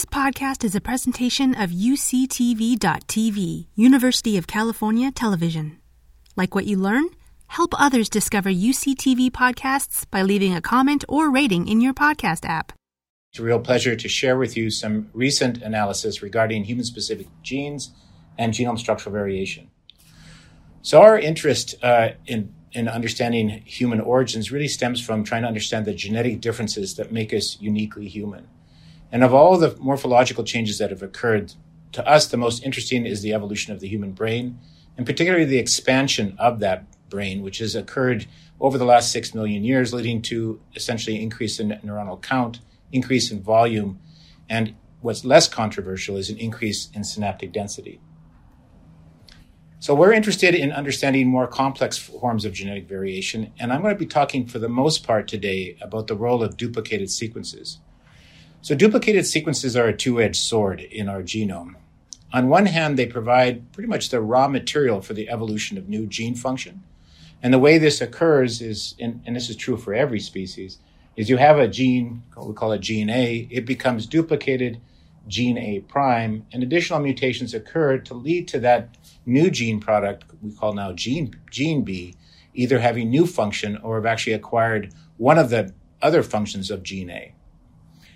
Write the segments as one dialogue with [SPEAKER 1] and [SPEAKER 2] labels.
[SPEAKER 1] This podcast is a presentation of UCTV.tv, University of California Television. Like what you learn? Help others discover UCTV podcasts by leaving a comment or rating in your podcast app.
[SPEAKER 2] It's a real pleasure to share with you some recent analysis regarding human specific genes and genome structural variation. So, our interest uh, in, in understanding human origins really stems from trying to understand the genetic differences that make us uniquely human. And of all the morphological changes that have occurred, to us, the most interesting is the evolution of the human brain, and particularly the expansion of that brain, which has occurred over the last six million years, leading to essentially increase in neuronal count increase in volume, and what's less controversial is an increase in synaptic density. So we're interested in understanding more complex forms of genetic variation, and I'm going to be talking for the most part today about the role of duplicated sequences. So duplicated sequences are a two-edged sword in our genome. On one hand, they provide pretty much the raw material for the evolution of new gene function. And the way this occurs is, and, and this is true for every species, is you have a gene, we call it gene A, it becomes duplicated gene A prime, and additional mutations occur to lead to that new gene product we call now gene, gene B, either having new function or have actually acquired one of the other functions of gene A.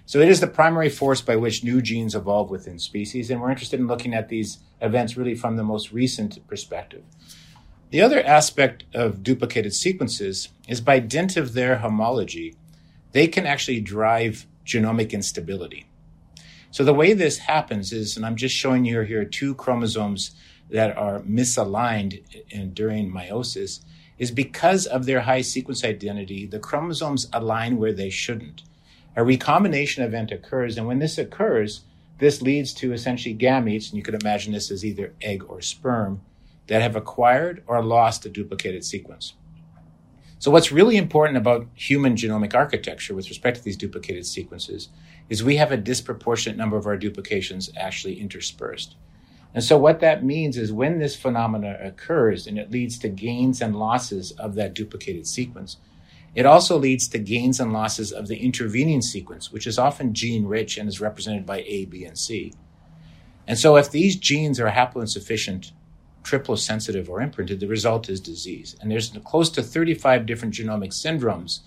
[SPEAKER 2] So it is the primary force by which new genes evolve within species, and we're interested in looking at these events really from the most recent perspective. The other aspect of duplicated sequences is by dint of their homology, they can actually drive genomic instability. So the way this happens is, and I'm just showing you here two chromosomes that are misaligned in, during meiosis, is because of their high sequence identity, the chromosomes align where they shouldn't. A recombination event occurs, and when this occurs, this leads to essentially gametes, and you could imagine this as either egg or sperm, that have acquired or lost a duplicated sequence. So, what's really important about human genomic architecture with respect to these duplicated sequences is we have a disproportionate number of our duplications actually interspersed. And so, what that means is when this phenomena occurs and it leads to gains and losses of that duplicated sequence, it also leads to gains and losses of the intervening sequence, which is often gene rich and is represented by A, B, and C. And so, if these genes are haploinsufficient triplosensitive or imprinted, the result is disease. And there's close to 35 different genomic syndromes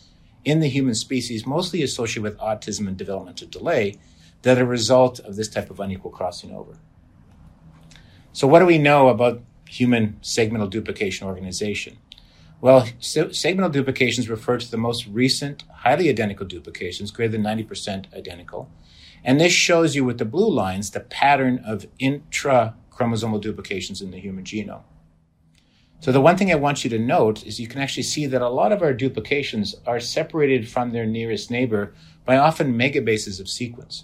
[SPEAKER 2] in the human species, mostly associated with autism and developmental delay, that are a result of this type of unequal crossing over. So, what do we know about human segmental duplication organization? Well, segmental duplications refer to the most recent highly identical duplications, greater than 90% identical. And this shows you with the blue lines the pattern of intra chromosomal duplications in the human genome. So the one thing I want you to note is you can actually see that a lot of our duplications are separated from their nearest neighbor by often megabases of sequence.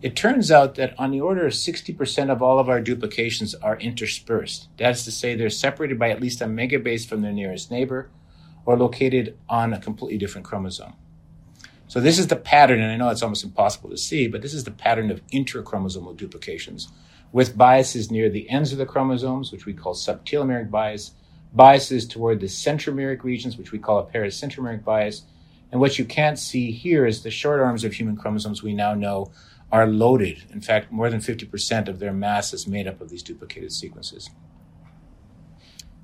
[SPEAKER 2] It turns out that on the order of 60% of all of our duplications are interspersed. That is to say, they're separated by at least a megabase from their nearest neighbor or located on a completely different chromosome. So this is the pattern, and I know it's almost impossible to see, but this is the pattern of intrachromosomal duplications with biases near the ends of the chromosomes, which we call subtelomeric bias, biases toward the centromeric regions, which we call a paracentromeric bias. And what you can't see here is the short arms of human chromosomes we now know are loaded. In fact, more than 50% of their mass is made up of these duplicated sequences.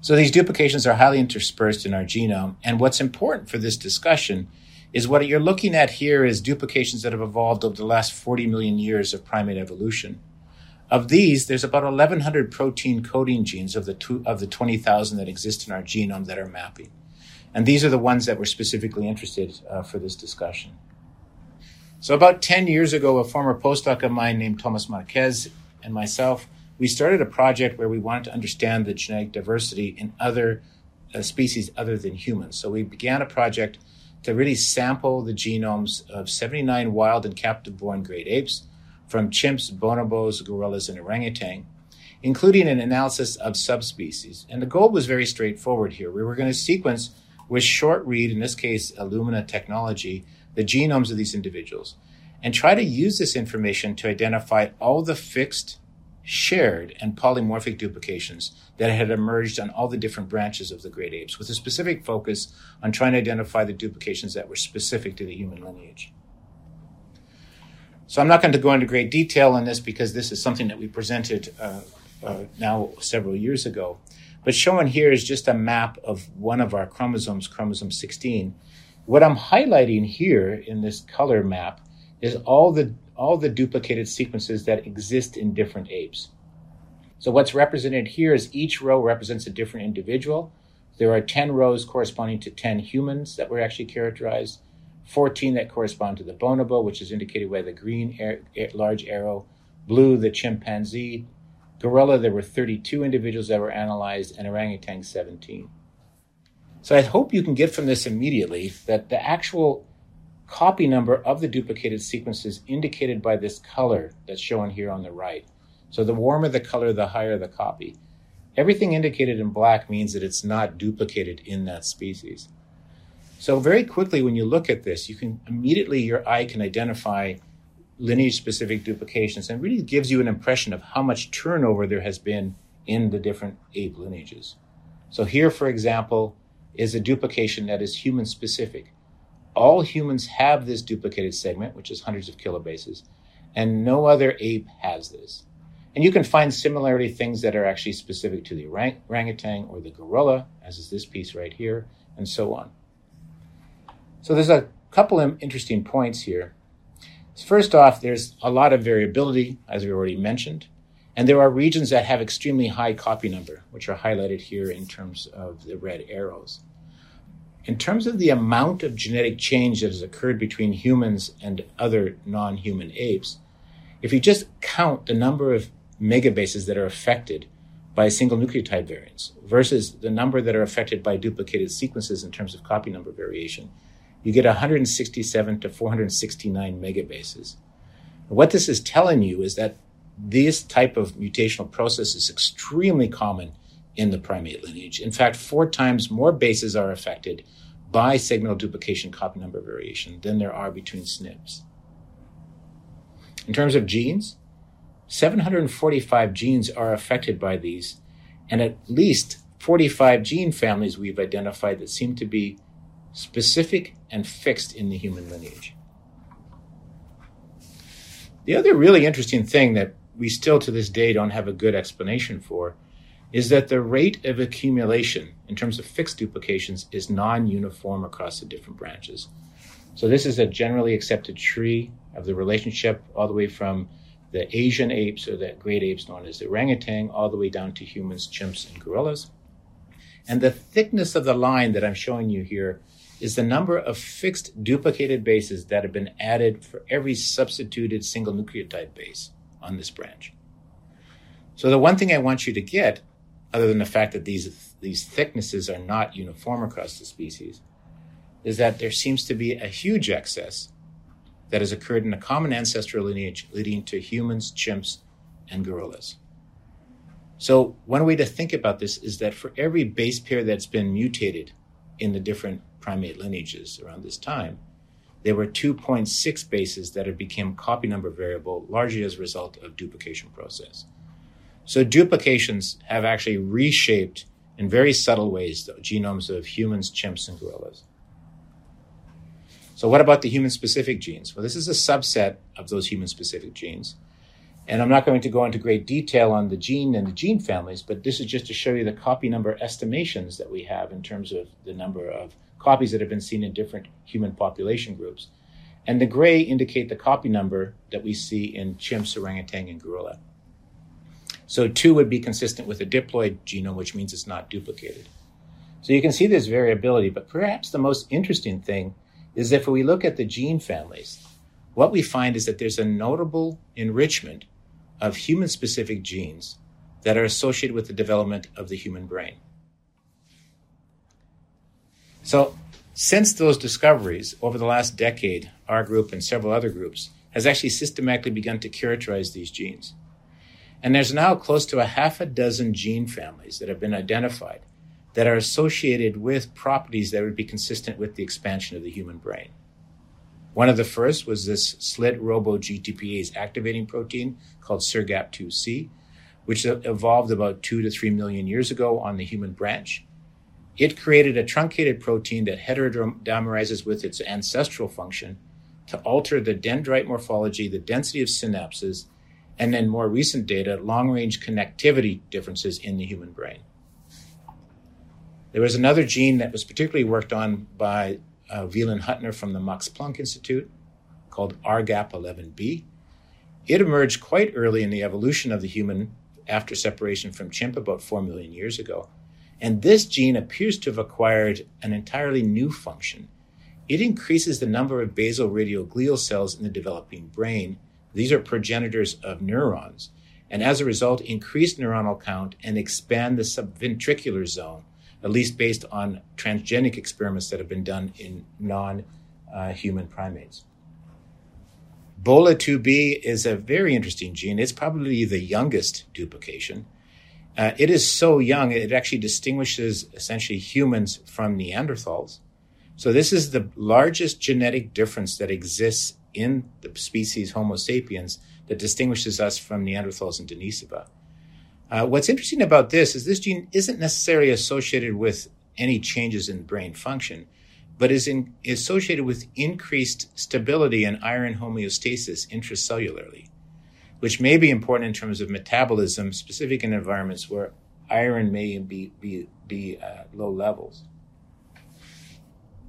[SPEAKER 2] So these duplications are highly interspersed in our genome. And what's important for this discussion is what you're looking at here is duplications that have evolved over the last 40 million years of primate evolution. Of these, there's about 1,100 protein coding genes of the, two, of the 20,000 that exist in our genome that are mapping. And these are the ones that we're specifically interested uh, for this discussion. So about 10 years ago, a former postdoc of mine named Thomas Marquez and myself, we started a project where we wanted to understand the genetic diversity in other uh, species other than humans. So we began a project to really sample the genomes of 79 wild and captive born great apes from chimps, bonobos, gorillas, and orangutan, including an analysis of subspecies. And the goal was very straightforward here. We were going to sequence with short read, in this case, Illumina technology, the genomes of these individuals, and try to use this information to identify all the fixed, shared, and polymorphic duplications that had emerged on all the different branches of the great apes, with a specific focus on trying to identify the duplications that were specific to the human lineage. So I'm not going to go into great detail on this because this is something that we presented uh, uh, now several years ago. But shown here is just a map of one of our chromosomes, chromosome 16. What I'm highlighting here in this color map is all the all the duplicated sequences that exist in different apes. So what's represented here is each row represents a different individual. There are 10 rows corresponding to 10 humans that were actually characterized, 14 that correspond to the bonobo, which is indicated by the green air, large arrow, blue, the chimpanzee, gorilla, there were 32 individuals that were analyzed, and orangutan, 17. So I hope you can get from this immediately that the actual copy number of the duplicated sequences indicated by this color that's shown here on the right. So the warmer the color, the higher the copy. Everything indicated in black means that it's not duplicated in that species. So very quickly, when you look at this, you can immediately, your eye can identify lineage specific duplications and really gives you an impression of how much turnover there has been in the different ape lineages. So here, for example, is a duplication that is human specific. All humans have this duplicated segment, which is hundreds of kilobases, and no other ape has this. And you can find similarity things that are actually specific to the orang- orangutan or the gorilla, as is this piece right here, and so on. So there's a couple of interesting points here. First off, there's a lot of variability, as we already mentioned, and there are regions that have extremely high copy number, which are highlighted here in terms of the red arrows. In terms of the amount of genetic change that has occurred between humans and other non human apes, if you just count the number of megabases that are affected by single nucleotide variants versus the number that are affected by duplicated sequences in terms of copy number variation, you get 167 to 469 megabases. What this is telling you is that this type of mutational process is extremely common in the primate lineage. In fact, four times more bases are affected by segmental duplication copy number variation than there are between SNPs. In terms of genes, 745 genes are affected by these, and at least 45 gene families we've identified that seem to be specific and fixed in the human lineage. The other really interesting thing that we still to this day don't have a good explanation for is that the rate of accumulation in terms of fixed duplications is non uniform across the different branches. So, this is a generally accepted tree of the relationship all the way from the Asian apes or the great apes known as the orangutan all the way down to humans, chimps, and gorillas. And the thickness of the line that I'm showing you here is the number of fixed duplicated bases that have been added for every substituted single nucleotide base on this branch. So the one thing I want you to get other than the fact that these these thicknesses are not uniform across the species, is that there seems to be a huge excess that has occurred in a common ancestral lineage leading to humans, chimps, and gorillas. So one way to think about this is that for every base pair that's been mutated in the different primate lineages around this time, there were 2.6 bases that have become copy number variable largely as a result of duplication process. So duplications have actually reshaped in very subtle ways the genomes of humans, chimps, and gorillas. So what about the human specific genes? Well, this is a subset of those human specific genes. And I'm not going to go into great detail on the gene and the gene families, but this is just to show you the copy number estimations that we have in terms of the number of copies that have been seen in different human population groups. And the gray indicate the copy number that we see in chimps, orangutan, and gorilla. So two would be consistent with a diploid genome, which means it's not duplicated. So you can see there's variability, but perhaps the most interesting thing is if we look at the gene families, what we find is that there's a notable enrichment of human specific genes that are associated with the development of the human brain. So, since those discoveries over the last decade, our group and several other groups has actually systematically begun to characterize these genes. And there's now close to a half a dozen gene families that have been identified that are associated with properties that would be consistent with the expansion of the human brain. One of the first was this SLIT robo GTPase activating protein called SRGAP2C, which evolved about two to three million years ago on the human branch. It created a truncated protein that heterodimerizes with its ancestral function to alter the dendrite morphology, the density of synapses, and then more recent data, long range connectivity differences in the human brain. There was another gene that was particularly worked on by uh, Wieland Huttner from the Max Planck Institute called ARHGAP11B. It emerged quite early in the evolution of the human after separation from chimp about 4 million years ago. And this gene appears to have acquired an entirely new function. It increases the number of basal radial glial cells in the developing brain. These are progenitors of neurons, and as a result, increase neuronal count and expand the subventricular zone, at least based on transgenic experiments that have been done in non uh, human primates. BOLA2B is a very interesting gene. It's probably the youngest duplication. Uh, it is so young, it actually distinguishes essentially humans from Neanderthals. So, this is the largest genetic difference that exists in the species Homo sapiens that distinguishes us from Neanderthals and Denisova. Uh, what's interesting about this is this gene isn't necessarily associated with any changes in brain function but is, in, associated with increased stability and iron homeostasis intracellularly, which may be important in terms of metabolism, specific in environments where iron may be, be, be uh, low levels.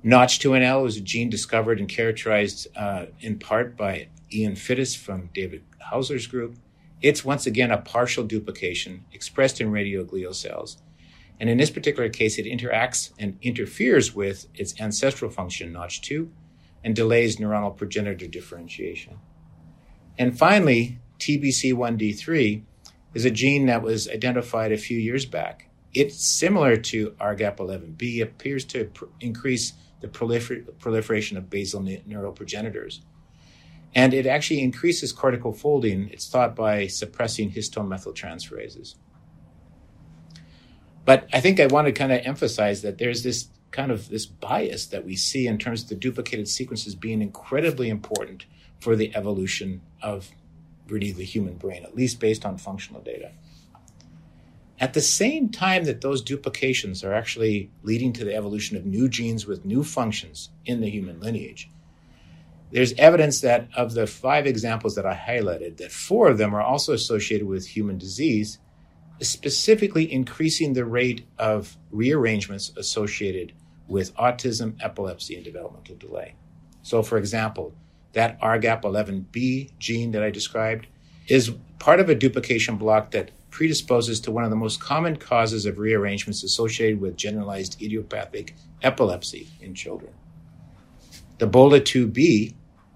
[SPEAKER 2] Notch2NL was a gene discovered and characterized uh, in part by Ian Fiddes from David Haussler's group. It's once again a partial duplication expressed in radial glial cells and in this particular case, it interacts and interferes with its ancestral function, Notch2, and delays neuronal progenitor differentiation. And finally, TBC1D3 is a gene that was identified a few years back. It's similar to ARHGAP11B, appears to pr- increase the prolifer- proliferation of basal ne- neural progenitors. And it actually increases cortical folding, it's thought by suppressing histone methyltransferases. But I think I want to kind of emphasize that there's this kind of this bias that we see in terms of the duplicated sequences being incredibly important for the evolution of really the human brain, at least based on functional data. At the same time that those duplications are actually leading to the evolution of new genes with new functions in the human lineage, there's evidence that of the five examples that I highlighted, that four of them are also associated with human disease specifically increasing the rate of rearrangements associated with autism, epilepsy, and developmental delay. So, for example, that ARHGAP11B gene that I described is part of a duplication block that predisposes to one of the most common causes of rearrangements associated with generalized idiopathic epilepsy in children. The BOLA2B,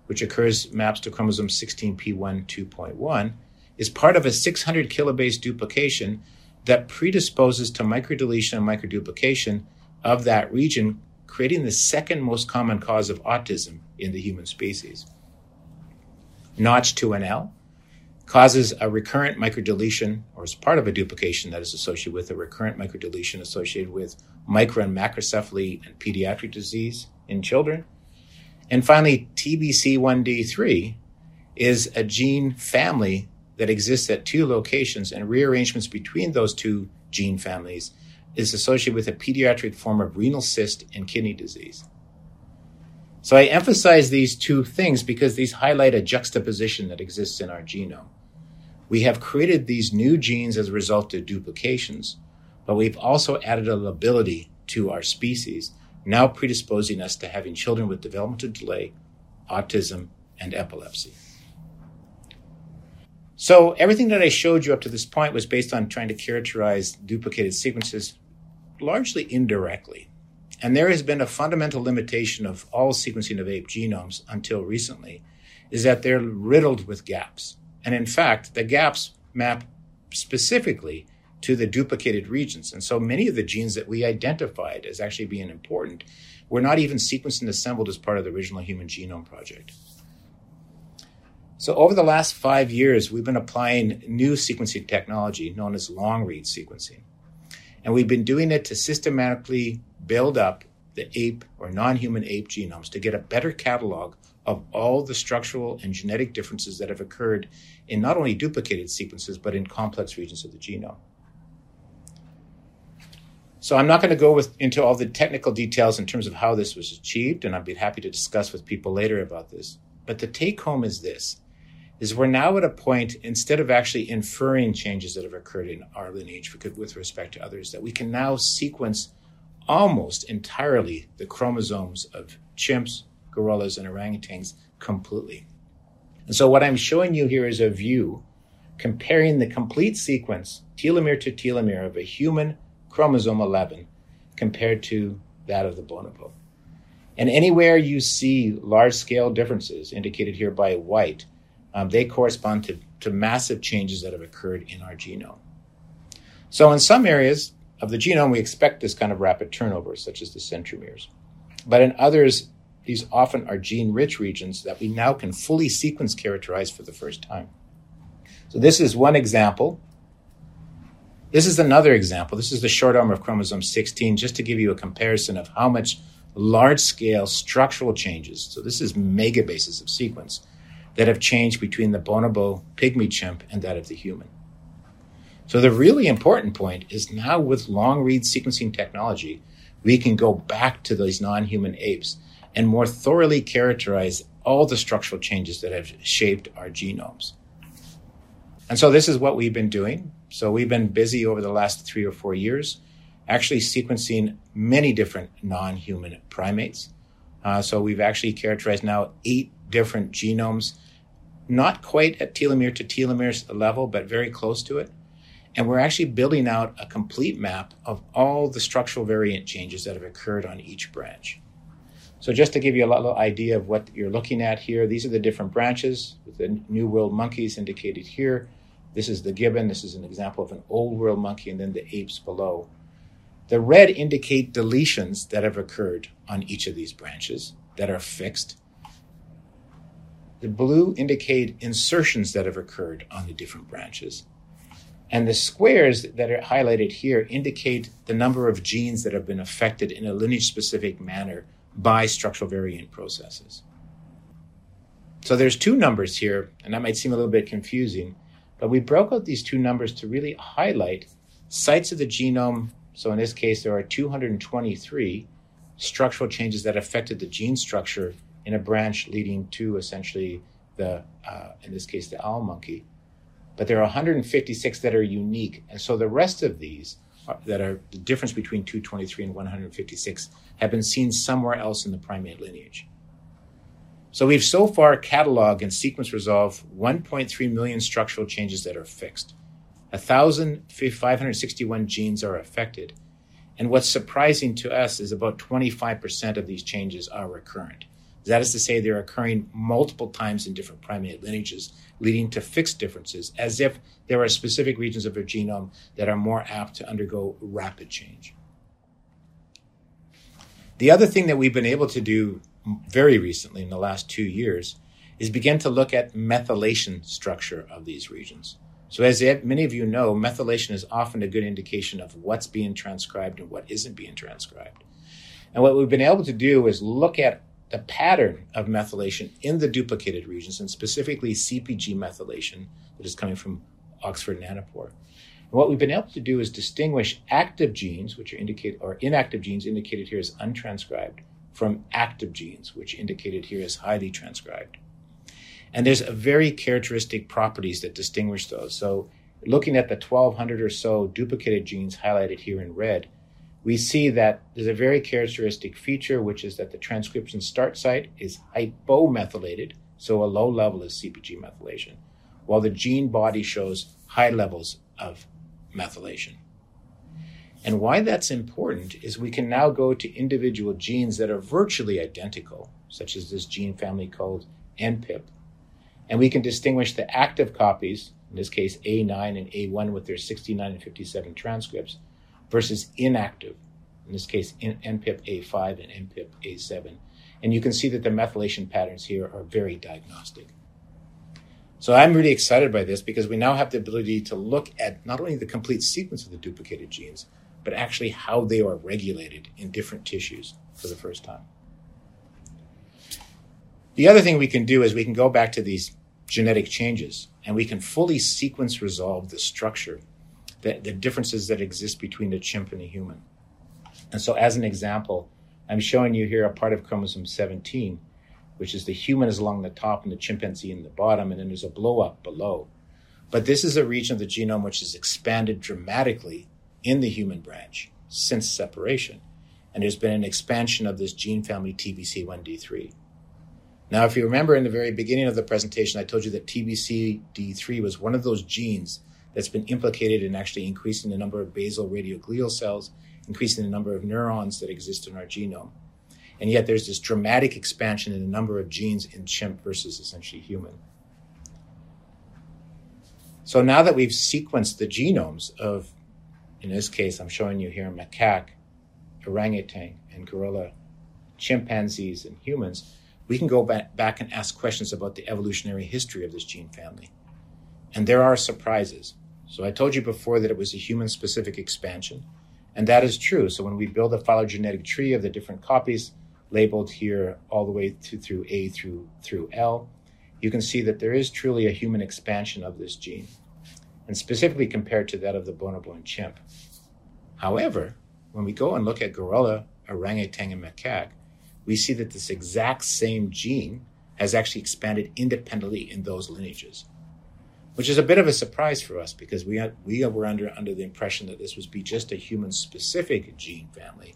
[SPEAKER 2] which occurs maps to chromosome 16p1 2.1, is part of a 600 kilobase duplication that predisposes to microdeletion and microduplication of that region, creating the second most common cause of autism in the human species. Notch2NL causes a recurrent microdeletion, or is part of a duplication that is associated with a recurrent microdeletion associated with micro and macrocephaly and pediatric disease in children. And finally, TBC1D3 is a gene family that exists at two locations, and rearrangements between those two gene families is associated with a pediatric form of renal cyst and kidney disease. So I emphasize these two things because these highlight a juxtaposition that exists in our genome. We have created these new genes as a result of duplications, but we've also added a lability to our species, now predisposing us to having children with developmental delay, autism, and epilepsy. So everything that I showed you up to this point was based on trying to characterize duplicated sequences largely indirectly. And there has been a fundamental limitation of all sequencing of ape genomes until recently, is that they're riddled with gaps. And in fact, the gaps map specifically to the duplicated regions. And so many of the genes that we identified as actually being important were not even sequenced and assembled as part of the original Human Genome Project. So over the last five years, we've been applying new sequencing technology known as long read sequencing. And we've been doing it to systematically build up the ape or non human ape genomes to get a better catalog of all the structural and genetic differences that have occurred in not only duplicated sequences, but in complex regions of the genome. So I'm not going to go with, into all the technical details in terms of how this was achieved, and I'd be happy to discuss with people later about this. But the take home is this is we're now at a point instead of actually inferring changes that have occurred in our lineage with respect to others that we can now sequence almost entirely the chromosomes of chimps, gorillas, and orangutans completely. And so what I'm showing you here is a view comparing the complete sequence, telomere to telomere, of a human chromosome 11 compared to that of the bonobo. And anywhere you see large scale differences, indicated here by white, um, they correspond to, to massive changes that have occurred in our genome. So, in some areas of the genome, we expect this kind of rapid turnover, such as the centromeres. But in others, these often are gene rich regions that we now can fully sequence characterize for the first time. So, this is one example. This is another example. This is the short arm of chromosome 16, just to give you a comparison of how much large scale structural changes. So, this is megabases of sequence that have changed between the bonobo pygmy chimp and that of the human. So the really important point is now with long read sequencing technology, we can go back to these non-human apes and more thoroughly characterize all the structural changes that have shaped our genomes. And so this is what we've been doing. So we've been busy over the last three or four years, actually sequencing many different non-human primates. Uh, so we've actually characterized now eight different genomes not quite at telomere to telomere level, but very close to it. And we're actually building out a complete map of all the structural variant changes that have occurred on each branch. So just to give you a little idea of what you're looking at here, these are the different branches with the New World monkeys indicated here. This is the gibbon. This is an example of an Old World monkey, and then the apes below. The red indicate deletions that have occurred on each of these branches that are fixed. The blue indicate insertions that have occurred on the different branches. And the squares that are highlighted here indicate the number of genes that have been affected in a lineage specific manner by structural variant processes. So there's two numbers here, and that might seem a little bit confusing, but we broke out these two numbers to really highlight sites of the genome. So in this case, there are 223 structural changes that affected the gene structure in a branch leading to essentially the, uh, in this case, the owl monkey. But there are 156 that are unique. And so the rest of these are, that are the difference between 223 and 156 have been seen somewhere else in the primate lineage. So we've so far cataloged and sequence resolved 1.3 million structural changes that are fixed. 1,561 genes are affected. And what's surprising to us is about 25% of these changes are recurrent. That is to say, they're occurring multiple times in different primate lineages, leading to fixed differences, as if there are specific regions of their genome that are more apt to undergo rapid change. The other thing that we've been able to do very recently in the last two years is begin to look at methylation structure of these regions. So, as many of you know, methylation is often a good indication of what's being transcribed and what isn't being transcribed. And what we've been able to do is look at the pattern of methylation in the duplicated regions, and specifically CPG methylation that is coming from Oxford Nanopore. And what we've been able to do is distinguish active genes, which are indicated, or inactive genes indicated here as untranscribed, from active genes, which indicated here as highly transcribed. And there's a very characteristic properties that distinguish those. So looking at the 1200 or so duplicated genes highlighted here in red, we see that there's a very characteristic feature, which is that the transcription start site is hypomethylated, so a low level is CPG methylation, while the gene body shows high levels of methylation. And why that's important is we can now go to individual genes that are virtually identical, such as this gene family called NPIP, and we can distinguish the active copies, in this case A9 and A1 with their 69 and 57 transcripts, versus inactive, in this case, NPIP A5 and NPIP A7. And you can see that the methylation patterns here are very diagnostic. So I'm really excited by this because we now have the ability to look at not only the complete sequence of the duplicated genes, but actually how they are regulated in different tissues for the first time. The other thing we can do is we can go back to these genetic changes and we can fully sequence resolve the structure the, the differences that exist between the chimp and the human. And so, as an example, I'm showing you here a part of chromosome 17 which is the human is along the top and the chimpanzee in the bottom, and then there's a blow up below. But this is a region of the genome which has expanded dramatically in the human branch since separation. And there's been an expansion of this gene family TBC1D3. Now, if you remember in the very beginning of the presentation, I told you that TBCD3 was one of those genes that's been implicated in actually increasing the number of basal radial glial cells, increasing the number of neurons that exist in our genome. And yet there's this dramatic expansion in the number of genes in chimp versus essentially human. So now that we've sequenced the genomes of, in this case, I'm showing you here macaque, orangutan, and gorilla, chimpanzees, and humans, we can go back, back and ask questions about the evolutionary history of this gene family. And there are surprises. So I told you before that it was a human specific expansion, and that is true. So when we build a phylogenetic tree of the different copies, labeled here all the way to, through A through, through L, you can see that there is truly a human expansion of this gene, and specifically compared to that of the bonobo and chimp. However, when we go and look at gorilla, orangutan, and macaque, we see that this exact same gene has actually expanded independently in those lineages, which is a bit of a surprise for us because we, had, we were under, under the impression that this would be just a human specific gene family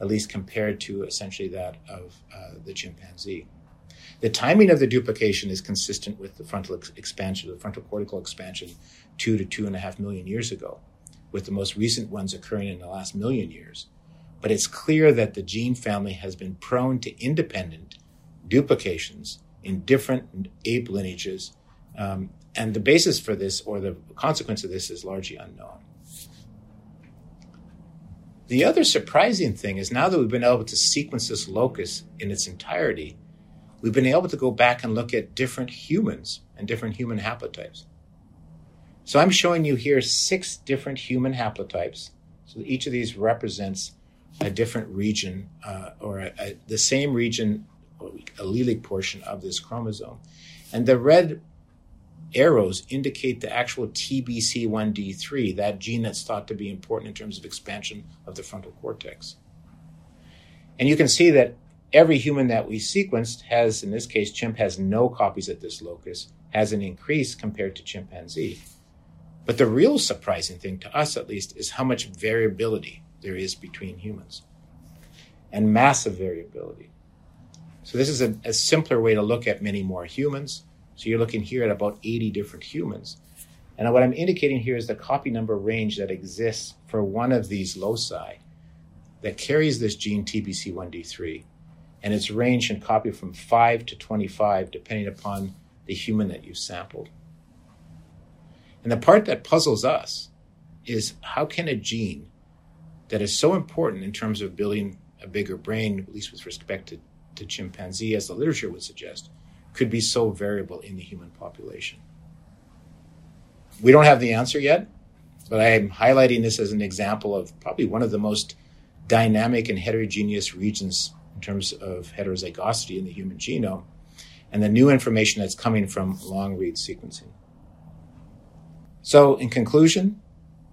[SPEAKER 2] at least compared to essentially that of uh, the chimpanzee. The timing of the duplication is consistent with the frontal ex- expansion, the frontal cortical expansion, two to two and a half million years ago, with the most recent ones occurring in the last million years. But it's clear that the gene family has been prone to independent duplications in different ape lineages. Um, and the basis for this, or the consequence of this, is largely unknown. The other surprising thing is now that we've been able to sequence this locus in its entirety, we've been able to go back and look at different humans and different human haplotypes. So I'm showing you here six different human haplotypes. So each of these represents a different region uh, or a, a, the same region, allelic portion of this chromosome. And the red arrows indicate the actual TBC1D3, that gene that's thought to be important in terms of expansion of the frontal cortex. And you can see that every human that we sequenced has, in this case, chimp has no copies at this locus, has an increase compared to chimpanzee. But the real surprising thing, to us at least, is how much variability there is between humans and massive variability. So, this is a, a simpler way to look at many more humans so you're looking here at about 80 different humans. And what I'm indicating here is the copy number range that exists for one of these loci that carries this gene TBC1D3. And it's range in copy from 5 to 25, depending upon the human that you sampled. And the part that puzzles us is how can a gene that is so important in terms of building a bigger brain, at least with respect to, to chimpanzee, as the literature would suggest, could be so variable in the human population? We don't have the answer yet, but I am highlighting this as an example of probably one of the most dynamic and heterogeneous regions in terms of heterozygosity in the human genome and the new information that's coming from long read sequencing. So, in conclusion,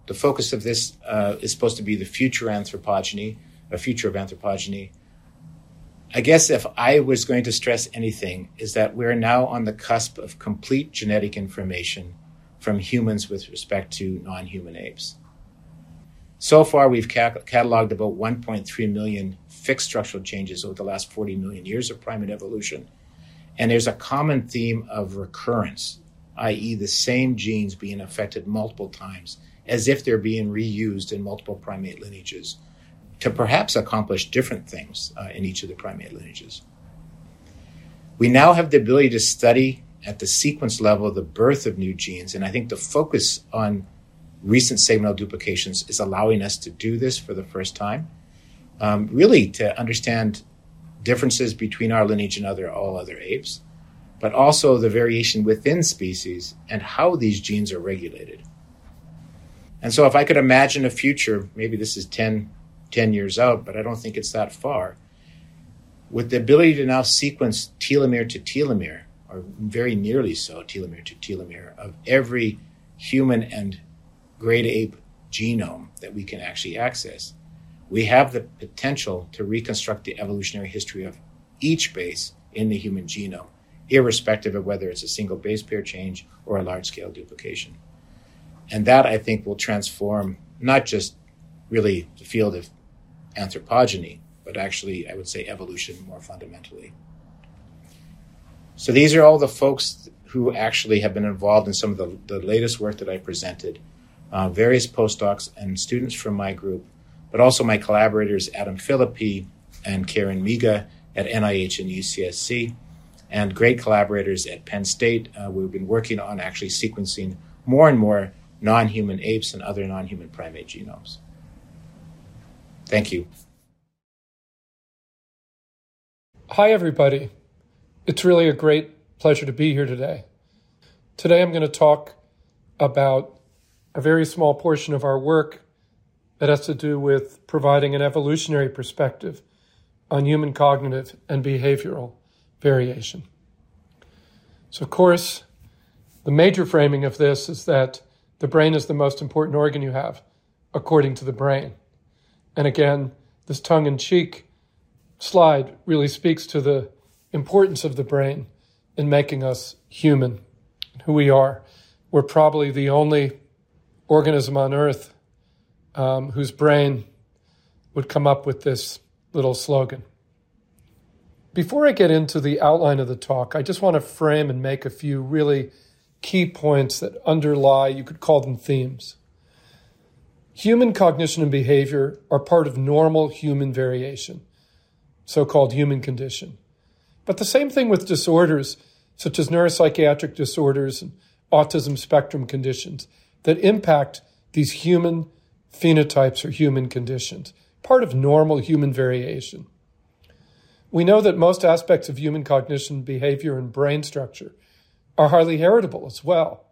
[SPEAKER 2] the focus of this uh, is supposed to be the future anthropogeny, a future of anthropogeny, I guess if I was going to stress anything, is that we're now on the cusp of complete genetic information from humans with respect to non human apes. So far, we've cataloged about 1.3 million fixed structural changes over the last 40 million years of primate evolution. And there's a common theme of recurrence, i.e., the same genes being affected multiple times, as if they're being reused in multiple primate lineages to perhaps accomplish different things uh, in each of the primate lineages. We now have the ability to study at the sequence level the birth of new genes, and I think the focus on recent segmental duplications is allowing us to do this for the first time. Um, really, to understand differences between our lineage and other all other apes, but also the variation within species and how these genes are regulated. And so, if I could imagine a future, maybe this is 10, 10 years out, but I don't think it's that far. With the ability to now sequence telomere to telomere, or very nearly so, telomere to telomere, of every human and great ape genome that we can actually access, we have the potential to reconstruct the evolutionary history of each base in the human genome, irrespective of whether it's a single base pair change or a large scale duplication. And that, I think, will transform not just really the field of anthropogeny, but actually, I would say, evolution more fundamentally. So these are all the folks who actually have been involved in some of the, the latest work that I presented, uh, various postdocs and students from my group, but also my collaborators, Adam Phillippy and Karen Miga at NIH and UCSC, and great collaborators at Penn State. Uh, we've been working on actually sequencing more and more non human apes and other non human primate genomes. Thank you.
[SPEAKER 3] Hi, everybody. It's really a great pleasure to be here today. Today, I'm going to talk about a very small portion of our work that has to do with providing an evolutionary perspective on human cognitive and behavioral variation. So, of course, the major framing of this is that the brain is the most important organ you have, according to the brain. And again, this tongue in cheek slide really speaks to the importance of the brain in making us human, who we are. We're probably the only organism on earth um, whose brain would come up with this little slogan. Before I get into the outline of the talk, I just want to frame and make a few really key points that underlie, you could call them themes. Human cognition and behavior are part of normal human variation, so called human condition. But the same thing with disorders such as neuropsychiatric disorders and autism spectrum conditions that impact these human phenotypes or human conditions, part of normal human variation. We know that most aspects of human cognition, behavior, and brain structure are highly heritable as well.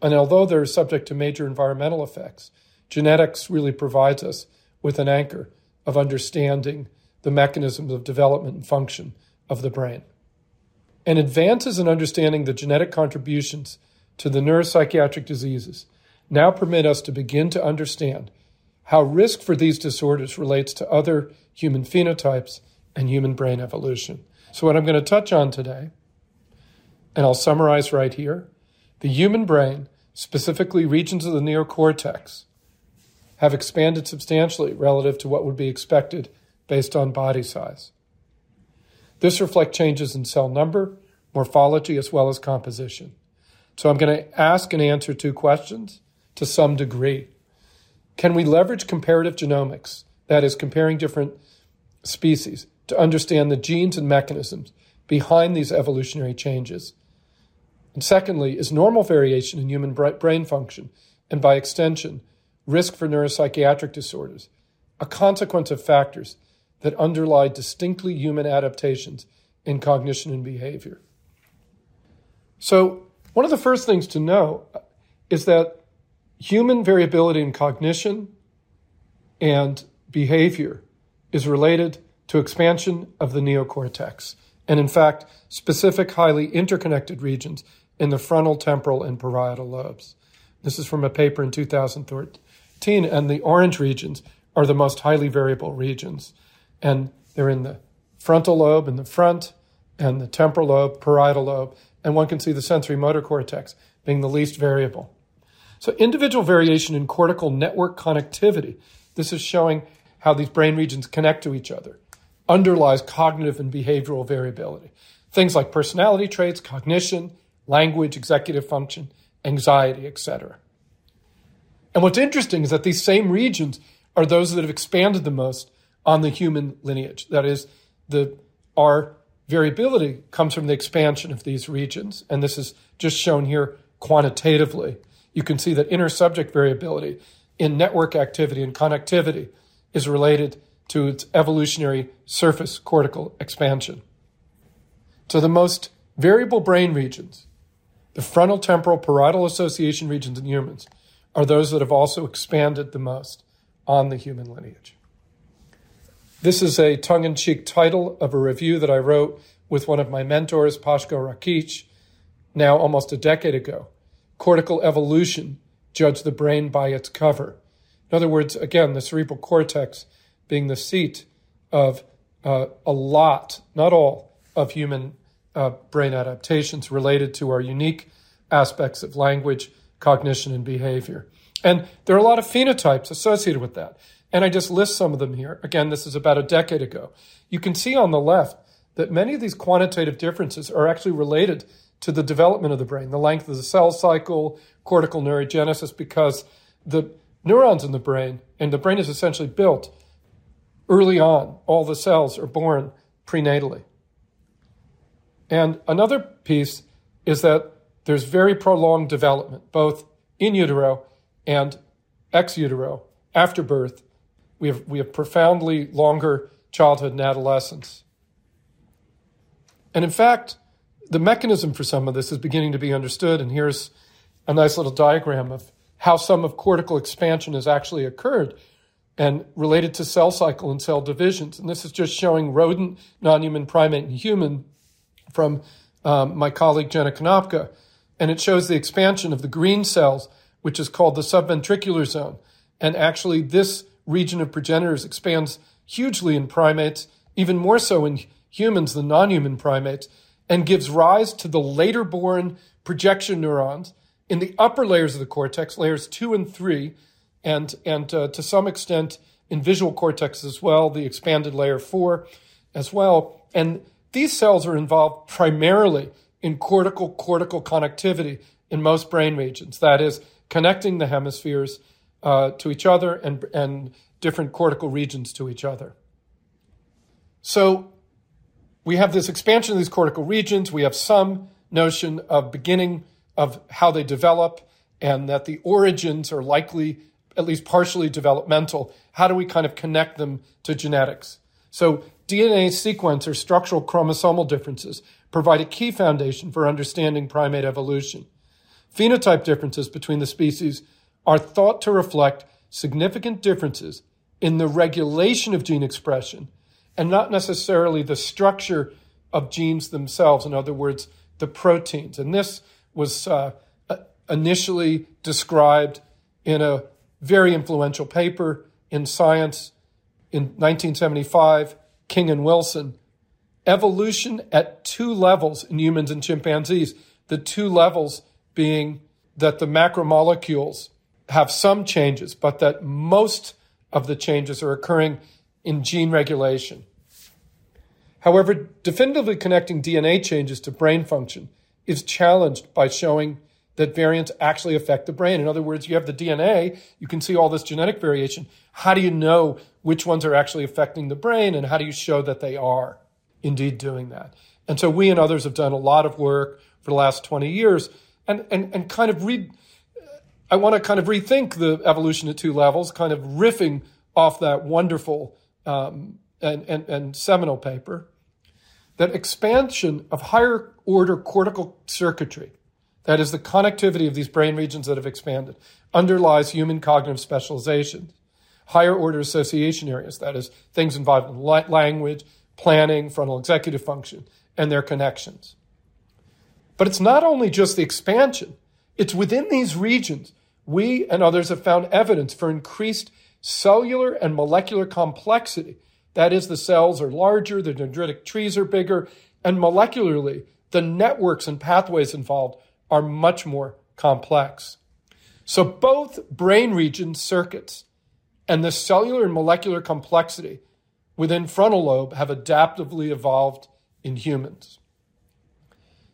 [SPEAKER 3] And although they're subject to major environmental effects, genetics really provides us with an anchor of understanding the mechanisms of development and function of the brain. And advances in understanding the genetic contributions to the neuropsychiatric diseases now permit us to begin to understand how risk for these disorders relates to other human phenotypes and human brain evolution. So, what I'm going to touch on today, and I'll summarize right here the human brain, specifically regions of the neocortex, have expanded substantially relative to what would be expected based on body size. This reflects changes in cell number, morphology, as well as composition. So I'm going to ask and answer two questions to some degree. Can we leverage comparative genomics, that is, comparing different species, to understand the genes and mechanisms behind these evolutionary changes? And secondly, is normal variation in human brain function, and by extension, risk for neuropsychiatric disorders, a consequence of factors that underlie distinctly human adaptations in cognition and behavior? So, one of the first things to know is that human variability in cognition and behavior is related to expansion of the neocortex, and in fact, specific highly interconnected regions in the frontal, temporal, and parietal lobes. This is from a paper in 2013, and the orange regions are the most highly variable regions. And they're in the frontal lobe in the front, and the temporal lobe, parietal lobe, and one can see the sensory motor cortex being the least variable. So, individual variation in cortical network connectivity, this is showing how these brain regions connect to each other underlies cognitive and behavioral variability. Things like personality traits, cognition, language, executive function, anxiety, etc. And what's interesting is that these same regions are those that have expanded the most on the human lineage. That is, the our variability comes from the expansion of these regions, and this is just shown here quantitatively. You can see that intersubject variability in network activity and connectivity is related to its evolutionary surface cortical expansion. So the most variable brain regions, the frontal temporal parietal association regions in humans, are those that have also expanded the most on the human lineage. This is a tongue in cheek title of a review that I wrote with one of my mentors, Pasko Rakic, now almost a decade ago. Cortical evolution, judge the brain by its cover. In other words, again, the cerebral cortex being the seat of uh, a lot, not all, of human uh, brain adaptations related to our unique aspects of language, cognition, and behavior. And there are a lot of phenotypes associated with that. And I just list some of them here. Again, this is about a decade ago. You can see on the left that many of these quantitative differences are actually related to the development of the brain, the length of the cell cycle, cortical neurogenesis, because the neurons in the brain, and the brain is essentially built early on. All the cells are born prenatally. And another piece is that there's very prolonged development, both in utero and ex utero, after birth. We have, we have profoundly longer childhood and adolescence. And in fact, the mechanism for some of this is beginning to be understood. And here's a nice little diagram of how some of cortical expansion has actually occurred and related to cell cycle and cell divisions. And this is just showing rodent, non human primate, and human from um, my colleague Jenna Konopka. And it shows the expansion of the green cells, which is called the subventricular zone. And actually, this region of progenitors expands hugely in primates, even more so in humans than non human primates, and gives rise to the later born projection neurons in the upper layers of the cortex, layers two and three, and, and uh, to some extent in visual cortex as well, the expanded layer four as well. And these cells are involved primarily in cortical cortical connectivity in most brain regions. That is, connecting the hemispheres uh, to each other and, and different cortical regions to each other. So we have this expansion of these cortical regions. We have some notion of beginning of how they develop and that the origins are likely at least partially developmental. How do we kind of connect them to genetics? So DNA sequence or structural chromosomal differences provide a key foundation for understanding primate evolution. Phenotype differences between the species are thought to reflect significant differences in the regulation of gene expression and not necessarily the structure of genes themselves. In other words, the proteins. And this was uh, initially described in a very influential paper in Science in 1975 King and Wilson, evolution at two levels in humans and chimpanzees. The two levels being that the macromolecules have some changes, but that most of the changes are occurring in gene regulation. However, definitively connecting DNA changes to brain function is challenged by showing that variants actually affect the brain. In other words, you have the DNA, you can see all this genetic variation. How do you know which ones are actually affecting the brain and how do you show that they are indeed doing that? And so we and others have done a lot of work for the last 20 years and, and, and kind of read, I want to kind of rethink the evolution at two levels, kind of riffing off that wonderful um, and, and, and seminal paper, that expansion of higher order cortical circuitry that is the connectivity of these brain regions that have expanded, underlies human cognitive specialization. Higher order association areas, that is, things involved in language, planning, frontal executive function, and their connections. But it's not only just the expansion, it's within these regions we and others have found evidence for increased cellular and molecular complexity. That is, the cells are larger, the dendritic trees are bigger, and molecularly, the networks and pathways involved are much more complex. So both brain region circuits and the cellular and molecular complexity within frontal lobe have adaptively evolved in humans.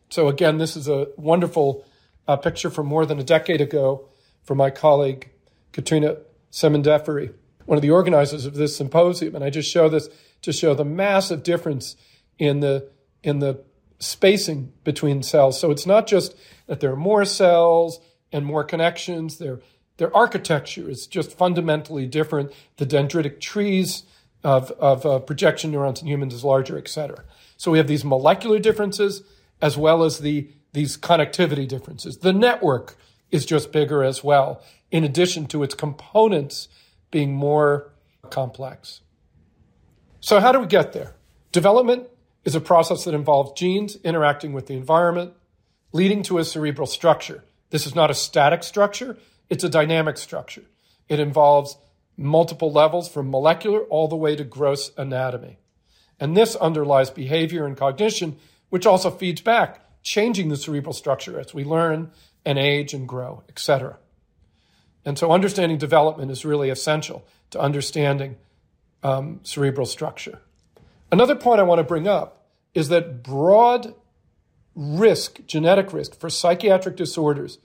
[SPEAKER 3] So again, this is a wonderful uh, picture from more than a decade ago from my colleague Katerina Semendeferi, one of the organizers of this symposium. And I just show this to show the massive difference in the in the spacing between cells. So it's not just that there are more cells and more connections. Their, their architecture is just fundamentally different. The dendritic trees of, of uh, projection neurons in humans is larger, et cetera. So we have these molecular differences as well as the, these connectivity differences. The network is just bigger as well, in addition to its components being more complex. So how do we get there? Development is a process that involves genes interacting with the environment, leading to a cerebral structure. This is not a static structure, it's a dynamic structure. It involves multiple levels from molecular all the way to gross anatomy. And this underlies behavior and cognition, which also feeds back, changing the cerebral structure as we learn and age and grow, etc. And so understanding development is really essential to understanding um, cerebral structure. Another point I want to bring up is that broad risk, genetic risk for psychiatric disorders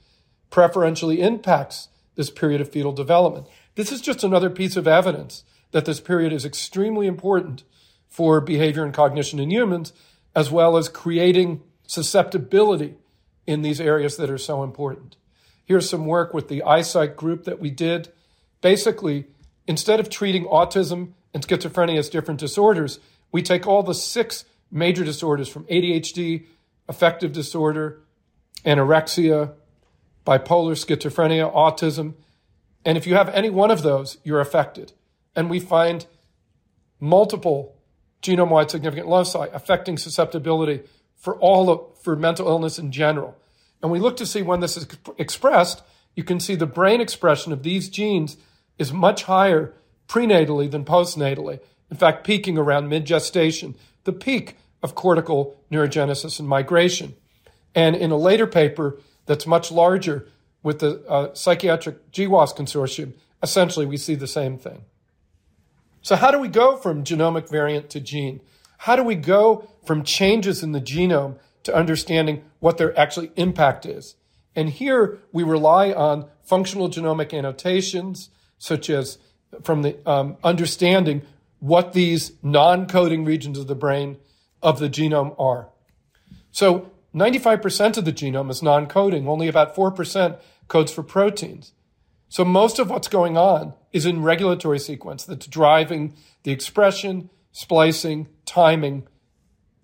[SPEAKER 3] preferentially impacts this period of fetal development. This is just another piece of evidence that this period is extremely important for behavior and cognition in humans, as well as creating susceptibility in these areas that are so important. Here's some work with the iPSYCH group that we did. Basically, instead of treating autism and schizophrenia as different disorders, we take all the six major disorders from ADHD, affective disorder, anorexia, bipolar, schizophrenia, autism, and if you have any one of those, you're affected. And we find multiple genome wide significant loci affecting susceptibility for all of, for mental illness in general. And we look to see when this is expressed, you can see the brain expression of these genes is much higher prenatally than postnatally. In fact, peaking around mid gestation, the peak of cortical neurogenesis and migration. And in a later paper that's much larger with the uh, psychiatric GWAS consortium, essentially we see the same thing. So, how do we go from genomic variant to gene? How do we go from changes in the genome to understanding what their actually impact is? And here we rely on functional genomic annotations, such as from the um, understanding what these non-coding regions of the brain of the genome are. So 95% of the genome is non-coding. Only about 4% codes for proteins. So most of what's going on is in regulatory sequence that's driving the expression, splicing, timing.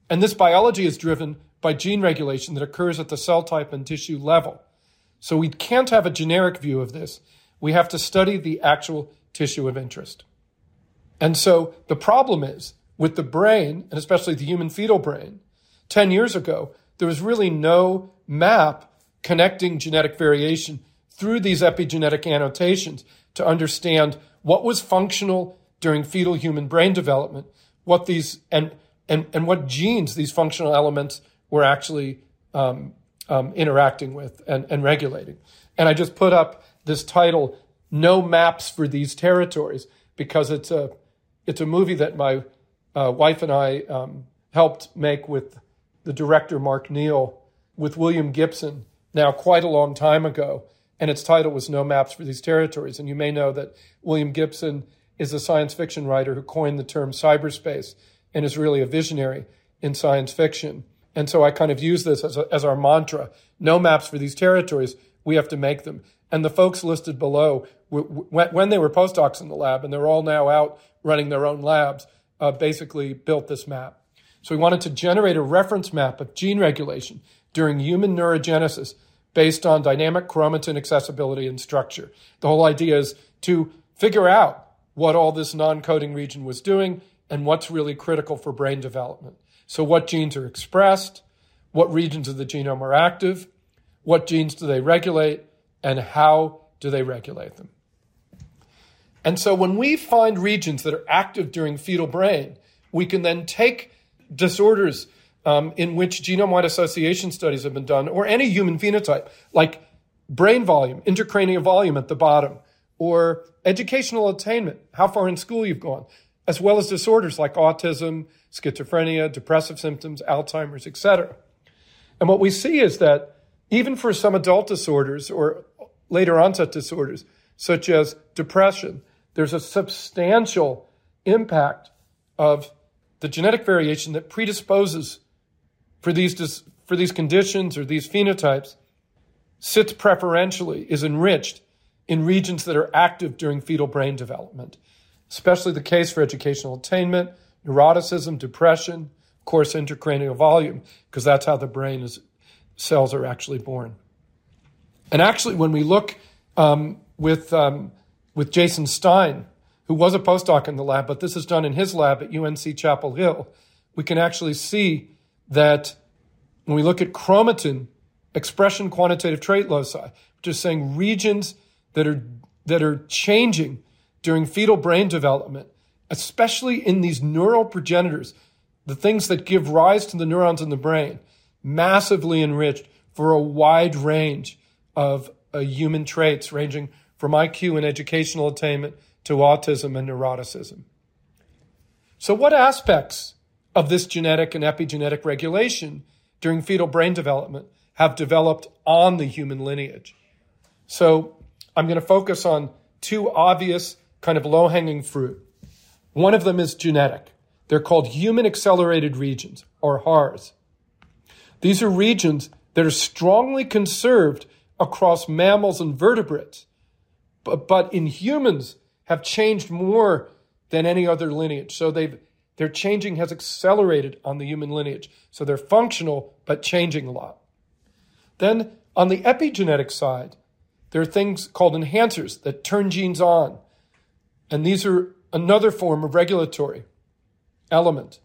[SPEAKER 3] And this biology is driven by gene regulation that occurs at the cell type and tissue level. So we can't have a generic view of this. We have to study the actual tissue of interest. And so the problem is with the brain, and especially the human fetal brain, 10 years ago, there was really no map connecting genetic variation through these epigenetic annotations to understand what was functional during fetal human brain development, what these and and and what genes these functional elements were actually um, um, interacting with and, and regulating. And I just put up this title, "No Maps for These Territories," because it's a it's a movie that my uh, wife and I um, helped make with the director Mark Neale with William Gibson now quite a long time ago, and its title was No Maps for These Territories. And you may know that William Gibson is a science fiction writer who coined the term cyberspace and is really a visionary in science fiction. And so I kind of use this as, a, as our mantra. No maps for these territories. We have to make them. And the folks listed below, when they were postdocs in the lab, and they're all now out running their own labs, uh, basically built this map. So we wanted to generate a reference map of gene regulation during human neurogenesis based on dynamic chromatin accessibility and structure. The whole idea is to figure out what all this non coding region was doing and what's really critical for brain development. So, what genes are expressed, what regions of the genome are active, what genes do they regulate, and how do they regulate them. And so, when we find regions that are active during fetal brain, we can then take disorders um, in which genome wide association studies have been done, or any human phenotype, like brain volume, intracranial volume at the bottom, or educational attainment, how far in school you've gone, as well as disorders like autism, schizophrenia, depressive symptoms, Alzheimer's, etc. And what we see is that even for some adult disorders or later onset disorders, such as depression, there's a substantial impact of the genetic variation that predisposes for these, for these conditions or these phenotypes sits preferentially, is enriched in regions that are active during fetal brain development, especially the case for educational attainment, neuroticism, depression, of course, intracranial volume, because that's how the brain is, cells are actually born. And actually, when we look um, with, um, with Jason Stein, who was a postdoc in the lab, but this is done in his lab at UNC Chapel Hill, we can actually see that when we look at chromatin expression quantitative trait loci, which is saying regions that are that are changing during fetal brain development, especially in these neural progenitors the things that give rise to the neurons in the brain, massively enriched for a wide range of uh, human traits, ranging from IQ and educational attainment to autism and neuroticism. So, what aspects of this genetic and epigenetic regulation during fetal brain development have developed on the human lineage? So, I'm going to focus on two obvious kind of low hanging fruit. One of them is genetic. They're called human accelerated regions, or HARS. These are regions that are strongly conserved across mammals and vertebrates, but, but in humans have changed more than any other lineage. So they've, their changing has accelerated on the human lineage. So they're functional, but changing a lot. Then on the epigenetic side, there are things called enhancers that turn genes on. And these are another form of regulatory element.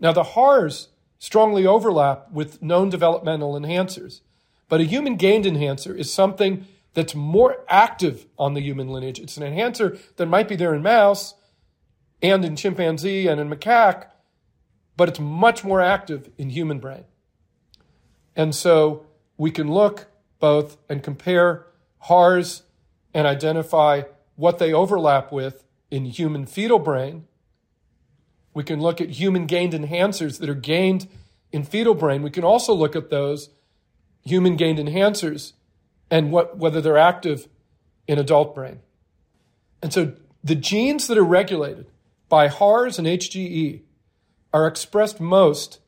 [SPEAKER 3] Now, the HARs strongly overlap with known developmental enhancers, but a human gained enhancer is something that's more active on the human lineage. It's an enhancer that might be there in mouse and in chimpanzee and in macaque, but it's much more active in human brain. And so we can look both and compare HARs and identify what they overlap with in human fetal brain. We can look at human gained enhancers that are gained in fetal brain. We can also look at those human gained enhancers and what, whether they're active in adult brain. And so the genes that are regulated by HARS and HGE are expressed most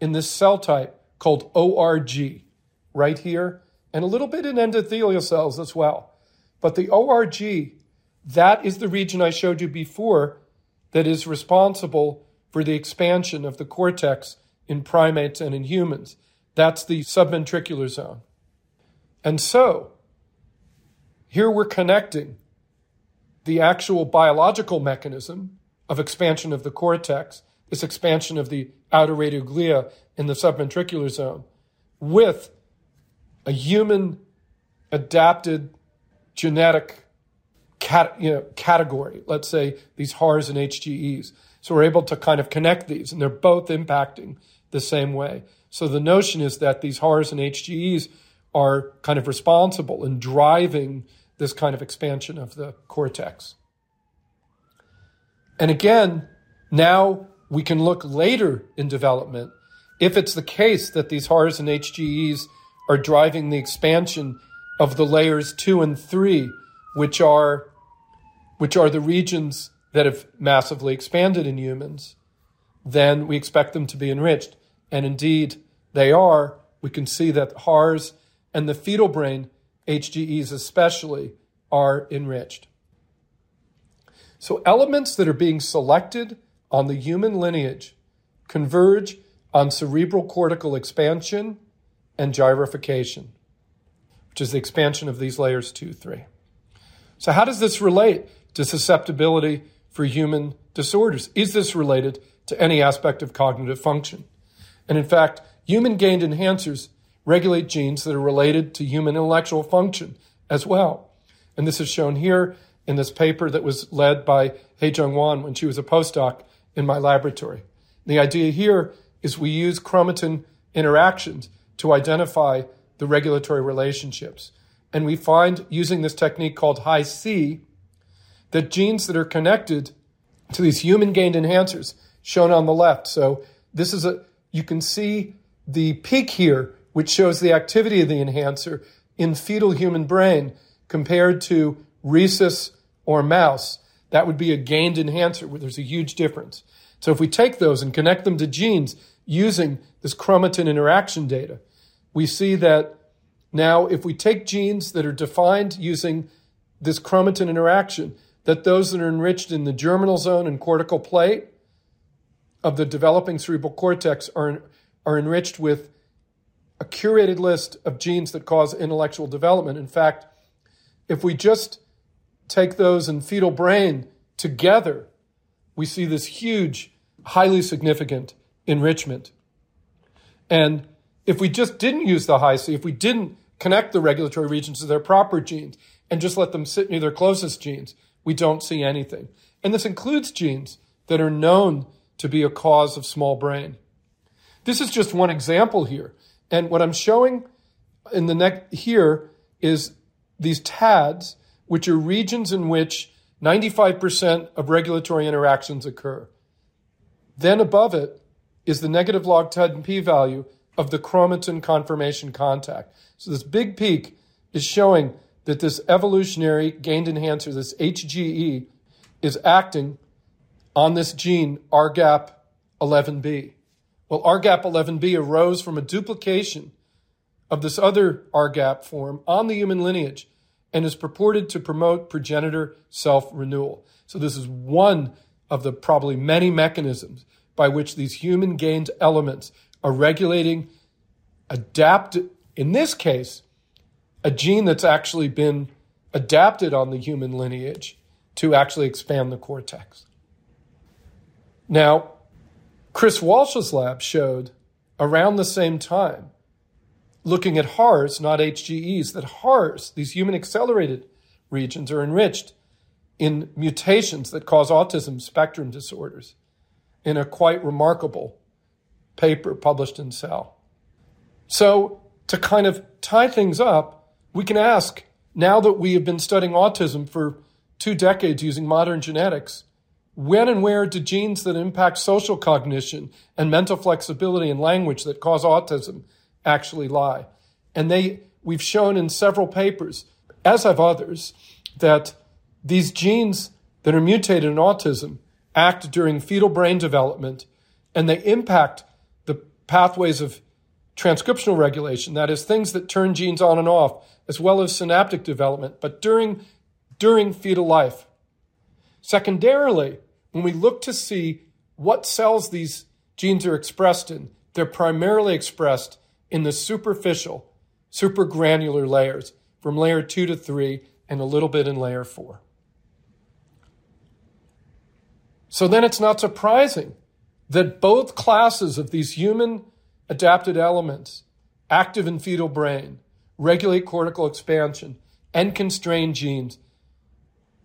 [SPEAKER 3] in this cell type called ORG, right here, and a little bit in endothelial cells as well. But the ORG that is the region I showed you before that is responsible for the expansion of the cortex in primates and in humans. That's the subventricular zone. And so, here we're connecting the actual biological mechanism of expansion of the cortex, this expansion of the outer radial glia in the subventricular zone, with a human adapted genetic cat, you know, category, let's say these HARs and HGEs. So we're able to kind of connect these, and they're both impacting the same way. So the notion is that these HARs and HGEs are kind of responsible in driving this kind of expansion of the cortex. And again, now we can look later in development if it's the case that these HARs and HGEs are driving the expansion of the layers two and three, which are which are the regions that have massively expanded in humans, then we expect them to be enriched. And indeed, they are. We can see that HARS and the fetal brain, HGEs especially, are enriched. So elements that are being selected on the human lineage converge on cerebral cortical expansion and gyrification, which is the expansion of these layers two, three. So how does this relate to susceptibility for human disorders. Is this related to any aspect of cognitive function? And in fact, human gained enhancers regulate genes that are related to human intellectual function as well. And this is shown here in this paper that was led by Hyejung Won when she was a postdoc in my laboratory. The idea here is we use chromatin interactions to identify the regulatory relationships. And we find using this technique called Hi-C that genes that are connected to these human gained enhancers shown on the left. So this is a, you can see the peak here, which shows the activity of the enhancer in fetal human brain compared to rhesus or mouse. That would be a gained enhancer there's a huge difference. So if we take those and connect them to genes using this chromatin interaction data, we see that now if we take genes that are defined using this chromatin interaction, that those that are enriched in the germinal zone and cortical plate of the developing cerebral cortex are, are enriched with a curated list of genes that cause intellectual development. In fact, if we just take those and fetal brain together, we see this huge, highly significant enrichment. And if we just didn't use the Hi-C, if we didn't connect the regulatory regions to their proper genes and just let them sit near their closest genes, we don't see anything. And this includes genes that are known to be a cause of small brain. This is just one example here. And what I'm showing in the neck here is these TADs, which are regions in which 95% of regulatory interactions occur. Then above it is the negative log 10 p value of the chromatin conformation contact. So this big peak is showing that this evolutionary gained enhancer, this HGE, is acting on this gene ARHGAP11B. Well, ARHGAP11B arose from a duplication of this other ARHGAP form on the human lineage and is purported to promote progenitor self renewal. So, this is one of the probably many mechanisms by which these human gained elements are regulating, adapted, in this case, a gene that's actually been adapted on the human lineage to actually expand the cortex. Now, Chris Walsh's lab showed around the same time looking at HARS, not HGEs, that HARS, these human accelerated regions, are enriched in mutations that cause autism spectrum disorders in a quite remarkable paper published in Cell. So, to kind of tie things up, we can ask now that we have been studying autism for two decades using modern genetics, when and where do genes that impact social cognition and mental flexibility and language that cause autism actually lie. And they, we've shown in several papers, as have others, that these genes that are mutated in autism act during fetal brain development and they impact the pathways of transcriptional regulation, that is, things that turn genes on and off, as well as synaptic development, but during, during fetal life. Secondarily, when we look to see what cells these genes are expressed in, they're primarily expressed in the superficial, supergranular layers from layer two to three and a little bit in layer four. So then it's not surprising that both classes of these human adapted elements, active in fetal brain, regulate cortical expansion, and constrain genes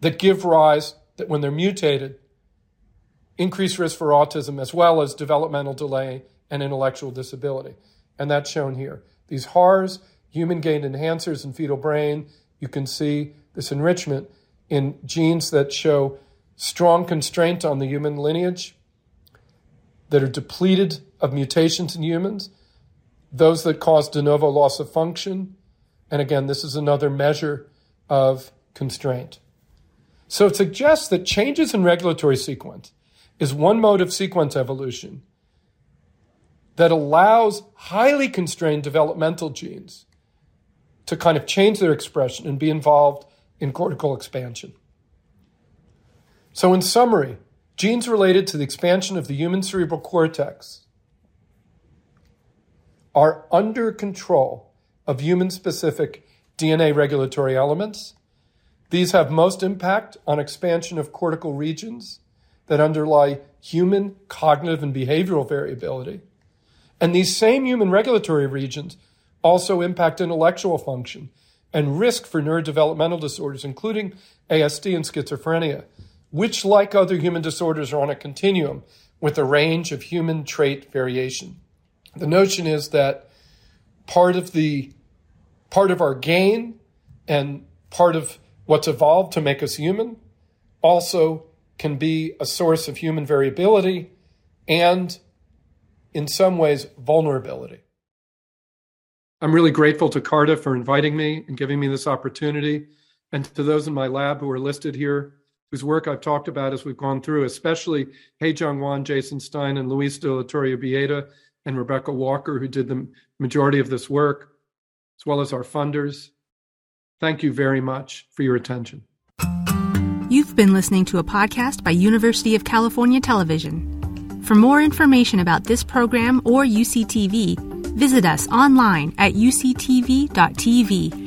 [SPEAKER 3] that give rise, that when they're mutated, increase risk for autism as well as developmental delay and intellectual disability and that's shown here. These HARS, human gained enhancers in fetal brain, you can see this enrichment in genes that show strong constraint on the human lineage, that are depleted of mutations in humans, those that cause de novo loss of function. And again, this is another measure of constraint. So it suggests that changes in regulatory sequence is one mode of sequence evolution that allows highly constrained developmental genes to kind of change their expression and be involved in cortical expansion. So, in summary, genes related to the expansion of the human cerebral cortex are under control of human specific DNA regulatory elements. These have most impact on expansion of cortical regions that underlie human cognitive and behavioral variability. And these same human regulatory regions also impact intellectual function and risk for neurodevelopmental disorders, including ASD and schizophrenia, which, like other human disorders, are on a continuum with a range of human trait variation. The notion is that part of the part of our gain and part of what's evolved to make us human also can be a source of human variability and in some ways, vulnerability. I'm really grateful to CARTA for inviting me and giving me this opportunity, and to those in my lab who are listed here, whose work I've talked about as we've gone through, especially Hyejung Won, Jason Stein, and Luis de la Torre Ubieta, and Rebecca Walker, who did the majority of this work, as well as our funders. Thank you very much for your attention.
[SPEAKER 1] You've been listening to a podcast by University of California Television. For more information about this program or UCTV, visit us online at uctv.tv